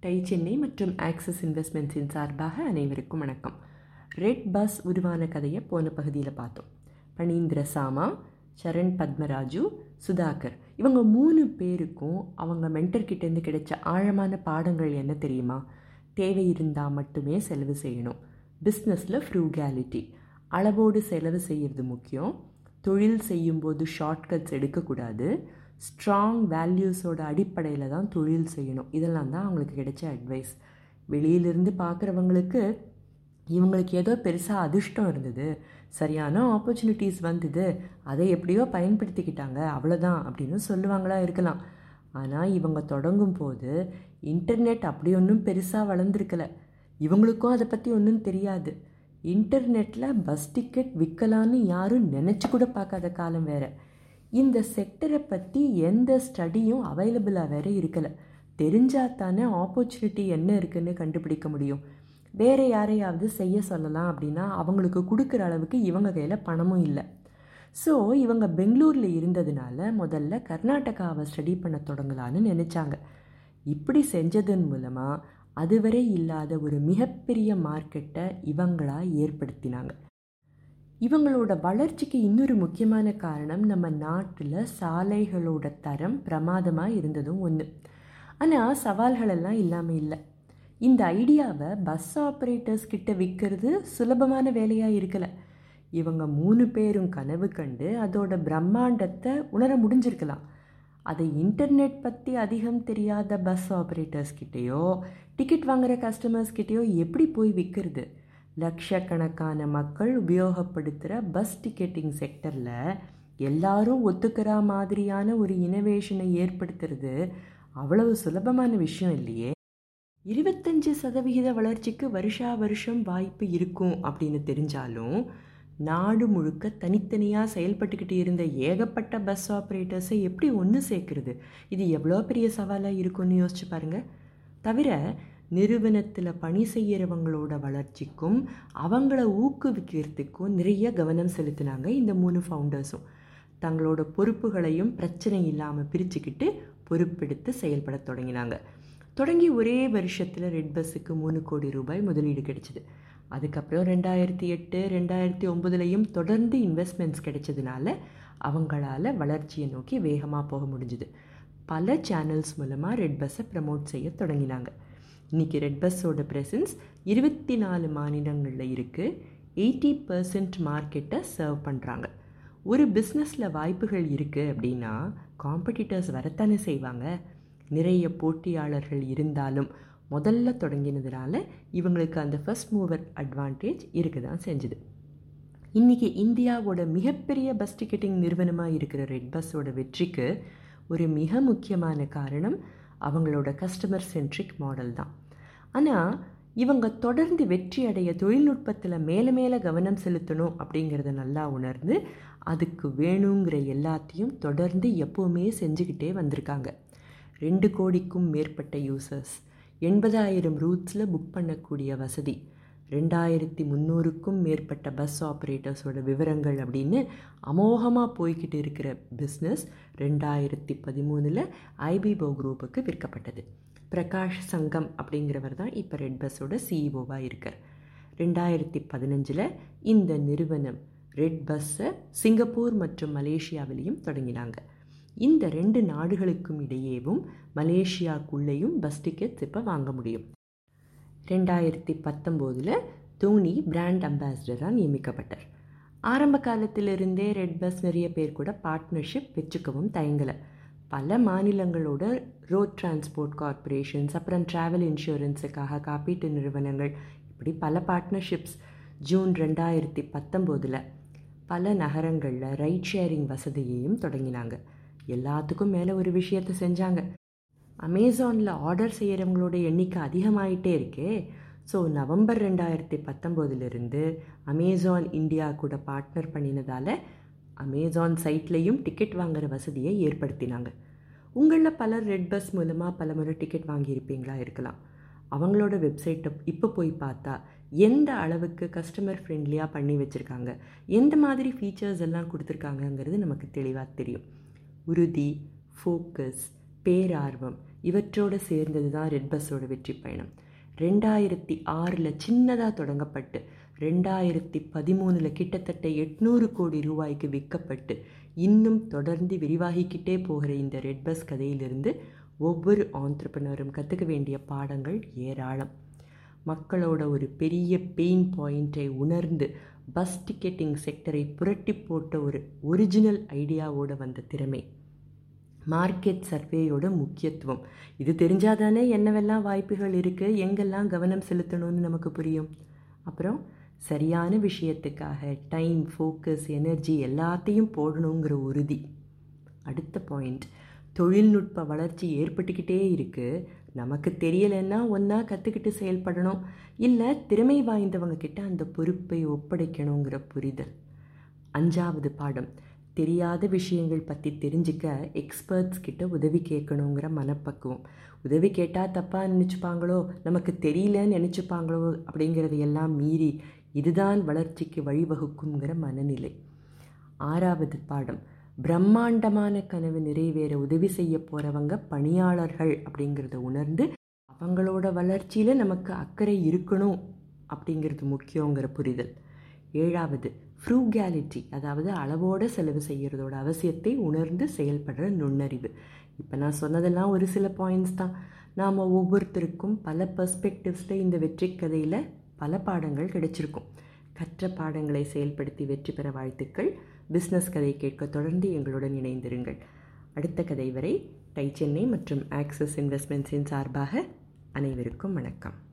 Tie Chennai மற்றும் axis இன்வெஸ்ட்மெண்ட்ஸின் சார்பாக அனைவருக்கும் வணக்கம். ரெட் பஸ் உருவான கதையை போன பகுதியில் பார்த்தோம். பணீந்திர சாமா சரண் பத்மராஜு சுதாகர். இவங்க மூணு பேருக்கும் அவங்க மென்டர்கிட்டேருந்து கிடைச்ச ஆழமான பாடங்கள் என்ன தெரியுமா? தேவை இருந்தால் மட்டுமே செலவு செய்யணும். பிஸ்னஸில் ஃப்ரூகாலிட்டி அளவோடு செலவு செய்கிறது முக்கியம். தொழில் செய்யும்போது ஷார்ட்கட்ஸ் எடுக்கக்கூடாது. ஸ்ட்ராங் வேல்யூஸோட அடிப்படையில் தான் தொழில் செய்யணும். இதெல்லாம் தான் அவங்களுக்கு கிடைச்ச அட்வைஸ் வெளியிலிருந்து பார்க்குறவங்களுக்கு இவங்களுக்கு ஏதோ பெருசாக அதிர்ஷ்டம் இருந்தது. சரியான ஆப்பர்ச்சுனிட்டிஸ் வந்தது. அதை எப்படியோ பயன்படுத்திக்கிட்டாங்க. அவ்வளோதான் அப்படின்னு சொல்லுவாங்களா இருக்கலாம். ஆனால் இவங்க தொடங்கும் போது இன்டர்நெட் அப்படி ஒன்றும் பெருசாக வளர்ந்துருக்கல. இவங்களுக்கும் அதை பற்றி ஒன்றும் தெரியாது. இன்டர்நெட்டில் பஸ் டிக்கெட் விற்கலான்னு யாரும் நினச்சி கூட பார்க்காத காலம் வேறு. இந்த செக்டரை பற்றி எந்த ஸ்டடியும் அவைலபிளாக வேறு இருக்கலை. தெரிஞ்சால் தானே ஆப்பர்ச்சுனிட்டி என்ன இருக்குன்னு கண்டுபிடிக்க முடியும். வேறு யாரையாவது செய்ய சொல்லலாம் அப்படின்னா அவங்களுக்கு கொடுக்குற அளவுக்கு இவங்க கையில் பணமும் இல்லை. ஸோ இவங்க பெங்களூரில் இருந்ததுனால முதல்ல கர்நாடகாவை ஸ்டடி பண்ண தொடங்கலான்னு நினச்சாங்க. இப்படி செஞ்சதன் மூலமாக அதுவரை இல்லாத ஒரு மிகப்பெரிய மார்க்கெட்டை இவங்களாக ஏற்படுத்தினாங்க. இவங்களோட வளர்ச்சிக்கு இன்னொரு முக்கியமான காரணம் நம்ம நாட்டில் சாலைகளோட தரம் பிரமாதமாக இருந்ததும் ஒன்று ஆனால் சவால்களெல்லாம் இல்லாமல் இல்லை. இந்த ஐடியாவை பஸ் ஆப்ரேட்டர்ஸ் கிட்ட விற்கிறது சுலபமான வேலையாக இருக்கலை. இவங்க மூணு பேரும் கனவு கண்டு அதோட பிரம்மாண்டத்தை உணர முடிஞ்சிருக்கலாம். அதை இன்டர்நெட் பற்றி அதிகம் தெரியாத பஸ் ஆப்ரேட்டர்ஸ் கிட்டேயோ டிக்கெட் வாங்குகிற கஸ்டமர்ஸ் கிட்டேயோ எப்படி போய் விற்கிறது லட்சக்கணக்கான மக்கள் உபயோகப்படுத்துகிற பஸ் டிக்கெட்டிங் செக்டரில் எல்லாரும் ஒத்துக்கிற மாதிரியான ஒரு இனோவேஷனை ஏற்படுத்துறது அவ்வளவு சுலபமான விஷயம் இல்லையே. இருபத்தஞ்சி சதவிகித வளர்ச்சிக்கு வருஷா வருஷம் வாய்ப்பு இருக்கும் அப்படின்னு தெரிஞ்சாலும் நாடு முழுக்க தனித்தனியாக செயல்பட்டுக்கிட்டு இருந்த ஏகப்பட்ட பஸ் ஆப்ரேட்டர்ஸை எப்படி ஒன்று சேர்க்குறது? இது எவ்வளோ பெரிய சவாலாக இருக்கும்னு யோசிச்சு பாருங்கள் தவிர நிறுவனத்தில் பணி செய்கிறவங்களோட வளர்ச்சிக்கும் அவங்கள ஊக்குவிக்கிறதுக்கும் நிறைய கவனம் செலுத்தினாங்க இந்த மூணு ஃபவுண்டர்ஸும் தங்களோட பொறுப்புகளையும் பிரச்சனை இல்லாமல் பிரிச்சுக்கிட்டு பொறுப்பெடுத்து செயல்பட தொடங்கினாங்க. தொடங்கி ஒரே வருஷத்தில் ரெட் பஸ்ஸுக்கு மூணு கோடி ரூபாய் முதலீடு கிடைச்சிது. அதுக்கப்புறம் ரெண்டாயிரத்தி எட்டு ரெண்டாயிரத்தி ஒம்பதுலேயும் தொடர்ந்து இன்வெஸ்ட்மெண்ட்ஸ் கிடைச்சதுனால அவங்களால வளர்ச்சியை நோக்கி வேகமாக போக முடிஞ்சுது. பல சேனல்ஸ் மூலமாக ரெட் பஸ்ஸை ப்ரமோட் செய்ய தொடங்கினாங்க. இன்றைக்கி ரெட் பஸ்ஸோட ப்ரெசன்ஸ் இருபத்தி நாலு மாநிலங்களில் இருக்குது எயிட்டி பர்சன்ட் மார்க்கெட்டை சர்வ் பண்ணுறாங்க ஒரு பிஸ்னஸில் வாய்ப்புகள் இருக்குது அப்படின்னா காம்படிட்டர்ஸ் வரத்தானே செய்வாங்க. நிறைய போட்டியாளர்கள் இருந்தாலும் முதல்ல தொடங்கினதுனால இவங்களுக்கு அந்த ஃபஸ்ட் மூவர் அட்வான்டேஜ் இருக்க தான் செஞ்சுது. இன்றைக்கி இந்தியாவோட மிகப்பெரிய பஸ் டிக்கெட்டிங் நிறுவனமாக இருக்கிற ரெட் பஸ்ஸோட வெற்றிக்கு ஒரு மிக முக்கியமான காரணம் அவங்களோட கஸ்டமர் சென்ட்ரிக் மாடல் தான். ஆனால் இவங்க தொடர்ந்து வெற்றி அடைய தொழில்நுட்பத்தில் மேலே மேலே கவனம் செலுத்தணும் அப்படிங்கிறத நல்லா உணர்ந்து அதுக்கு வேணுங்கிற எல்லாத்தையும் தொடர்ந்து எப்போவுமே செஞ்சுக்கிட்டே வந்திருக்காங்க. ரெண்டு கோடிக்கும் மேற்பட்ட யூசர்ஸ் எண்பதாயிரம் ரூட்ஸில் புக் பண்ணக்கூடிய வசதி ரெண்டாயிரத்தி முந்நூறுக்கும் மேற்பட்ட பஸ் ஆப்ரேட்டர்ஸோட விவரங்கள் அப்படின்னு அமோகமாக போய்கிட்டு இருக்கிற பிஸ்னஸ் ரெண்டாயிரத்தி பதிமூணில் ஐபிபோ குரூப்புக்கு விற்கப்பட்டது. பிரகாஷ் சங்கம் அப்படிங்கிறவர் தான் இப்போ ரெட் பஸ்ஸோட சிஇஓவாக இருக்கார். ரெண்டாயிரத்தி பதினஞ்சில் இந்த நிறுவனம் ரெட் பஸ்ஸை சிங்கப்பூர் மற்றும் மலேசியாவிலையும் தொடங்கினாங்க. இந்த ரெண்டு நாடுகளுக்கும் இடையேவும் மலேசியாக்குள்ளேயும் பஸ் டிக்கெட்ஸ் இப்போ வாங்க முடியும். ரெண்டாயிரத்தி பத்தொம்போதில் தோனி பிராண்ட் அம்பாசிடராக நியமிக்கப்பட்டார். ஆரம்ப காலத்திலிருந்தே ரெட் பஸ் நிறைய பேர் கூட பார்ட்னர்ஷிப் வச்சுக்கவும் தயங்கலை. பல மாநிலங்களோட ரோட் டிரான்ஸ்போர்ட் கார்பரேஷன்ஸ் அப்புறம் ட்ராவல் இன்சூரன்ஸுக்காக காப்பீட்டு நிறுவனங்கள் இப்படி பல பார்ட்னர்ஷிப்ஸ் ஜூன் ரெண்டாயிரத்தி பத்தொம்போதில் பல நகரங்களில் ரைட் ஷேரிங் வசதியையும் தொடங்கினாங்க. எல்லாத்துக்கும் மேலே ஒரு விஷயத்தை செஞ்சாங்க. அமேசானில் ஆர்டர் செய்கிறவங்களோட எண்ணிக்கை அதிகமாயிட்டே இருக்கே. ஸோ நவம்பர் ரெண்டாயிரத்தி பத்தொம்போதிலிருந்து அமேசான் இந்தியா கூட பார்ட்னர் பண்ணினதால் அமேசான் சைட்லேயும் டிக்கெட் வாங்குகிற வசதியை ஏற்படுத்தினாங்க. உங்களில் பலர் ரெட் பஸ் மூலமாக பல முறை டிக்கெட் வாங்கியிருப்பீங்களா இருக்கலாம். அவங்களோட வெப்சைட்டை இப்போ போய் பார்த்தா எந்த அளவுக்கு கஸ்டமர் ஃப்ரெண்ட்லியாக பண்ணி வச்சுருக்காங்க எந்த மாதிரி ஃபீச்சர்ஸ் எல்லாம் கொடுத்துருக்காங்கங்கிறது நமக்கு தெளிவாக தெரியும். உறுதி ஃபோக்கஸ் பேரார்வம். இவற்றோடு சேர்ந்தது தான் ரெட் பஸ்ஸோட வெற்றி பயணம். ரெண்டாயிரத்தி ஆறில் சின்னதாக தொடங்கப்பட்டு ரெண்டாயிரத்தி பதிமூணில் கிட்டத்தட்ட எட்நூறு கோடி ரூபாய்க்கு விற்கப்பட்டு இன்னும் தொடர்ந்து விரிவாகிக்கிட்டே போகிற இந்த ரெட் பஸ் கதையிலிருந்து ஒவ்வொரு ஆண்டர்பனரும் கற்றுக்க வேண்டிய பாடங்கள் ஏராளம். மக்களோட ஒரு பெரிய பெயின் பாயிண்ட்டை உணர்ந்து பஸ் டிக்கெட்டிங் செக்டரை புரட்டி போட்ட ஒரு ஒரிஜினல் ஐடியாவோட வந்த திறமை. மார்க்கெட் சர்வேயோட முக்கியத்துவம். இது தெரிஞ்சாதானே என்னவெல்லாம் வாய்ப்புகள் இருக்குது எங்கெல்லாம் கவனம் செலுத்தணும்னு நமக்கு புரியும். அப்புறம் சரியான விஷயத்துக்காக டைம் ஃபோக்கஸ் எனர்ஜி எல்லாத்தையும் போடணுங்கிற உறுதி. அடுத்த பாயிண்ட் தொழில்நுட்ப வளர்ச்சி ஏற்பட்டுக்கிட்டே இருக்குது நமக்கு தெரியலைன்னா ஒன்றா கற்றுக்கிட்டு செயல்படணும். இல்லை திறமை வாய்ந்தவங்க கிட்ட அந்த பொறுப்பை ஒப்படைக்கணுங்கிற புரிதல். அஞ்சாவது பாடம் தெரியாத விஷயங்கள் பற்றி தெரிஞ்சுக்க எக்ஸ்பர்ட்ஸ் கிட்ட உதவி கேட்கணுங்கிற மனப்பக்குவம். உதவி கேட்டால் தப்பாக நினச்சிப்பாங்களோ நமக்கு தெரியலன்னு நினச்சிப்பாங்களோ அப்படிங்கிறதையெல்லாம் மீறி இதுதான் வளர்ச்சிக்கு வழிவகுக்குங்கிற மனநிலை. ஆறாவது பாடம். பிரம்மாண்டமான கனவு நிறைவேற உதவி செய்ய போகிறவங்க பணியாளர்கள் அப்படிங்கிறத உணர்ந்து அவங்களோட வளர்ச்சியில் நமக்கு அக்கறை இருக்கணும் அப்படிங்கிறது முக்கியங்கிற புரிதல். ஏழாவது ஃப்ரூகாலிட்டி அதாவது அளவோடு செலவு செய்கிறதோட அவசியத்தை உணர்ந்து செயல்படுற நுண்ணறிவு. இப்போ நான் சொன்னதெல்லாம் ஒரு சில பாயிண்ட்ஸ் தான். நாம் ஒவ்வொருத்தருக்கும் பல பர்ஸ்பெக்டிவ்ஸில் இந்த வெற்றி கதையில் பல பாடங்கள் கிடைச்சிருக்கும். கற்ற பாடங்களை செயல்படுத்தி வெற்றி பெற வாழ்த்துக்கள். பிஸ்னஸ் கதை கேட்க தொடர்ந்து எங்களுடன் இணைந்திருங்கள். அடுத்த கதை வரை டை சென்னை மற்றும் ஆக்சிஸ் இன்வெஸ்ட்மெண்ட்ஸின் சார்பாக அனைவருக்கும் வணக்கம்.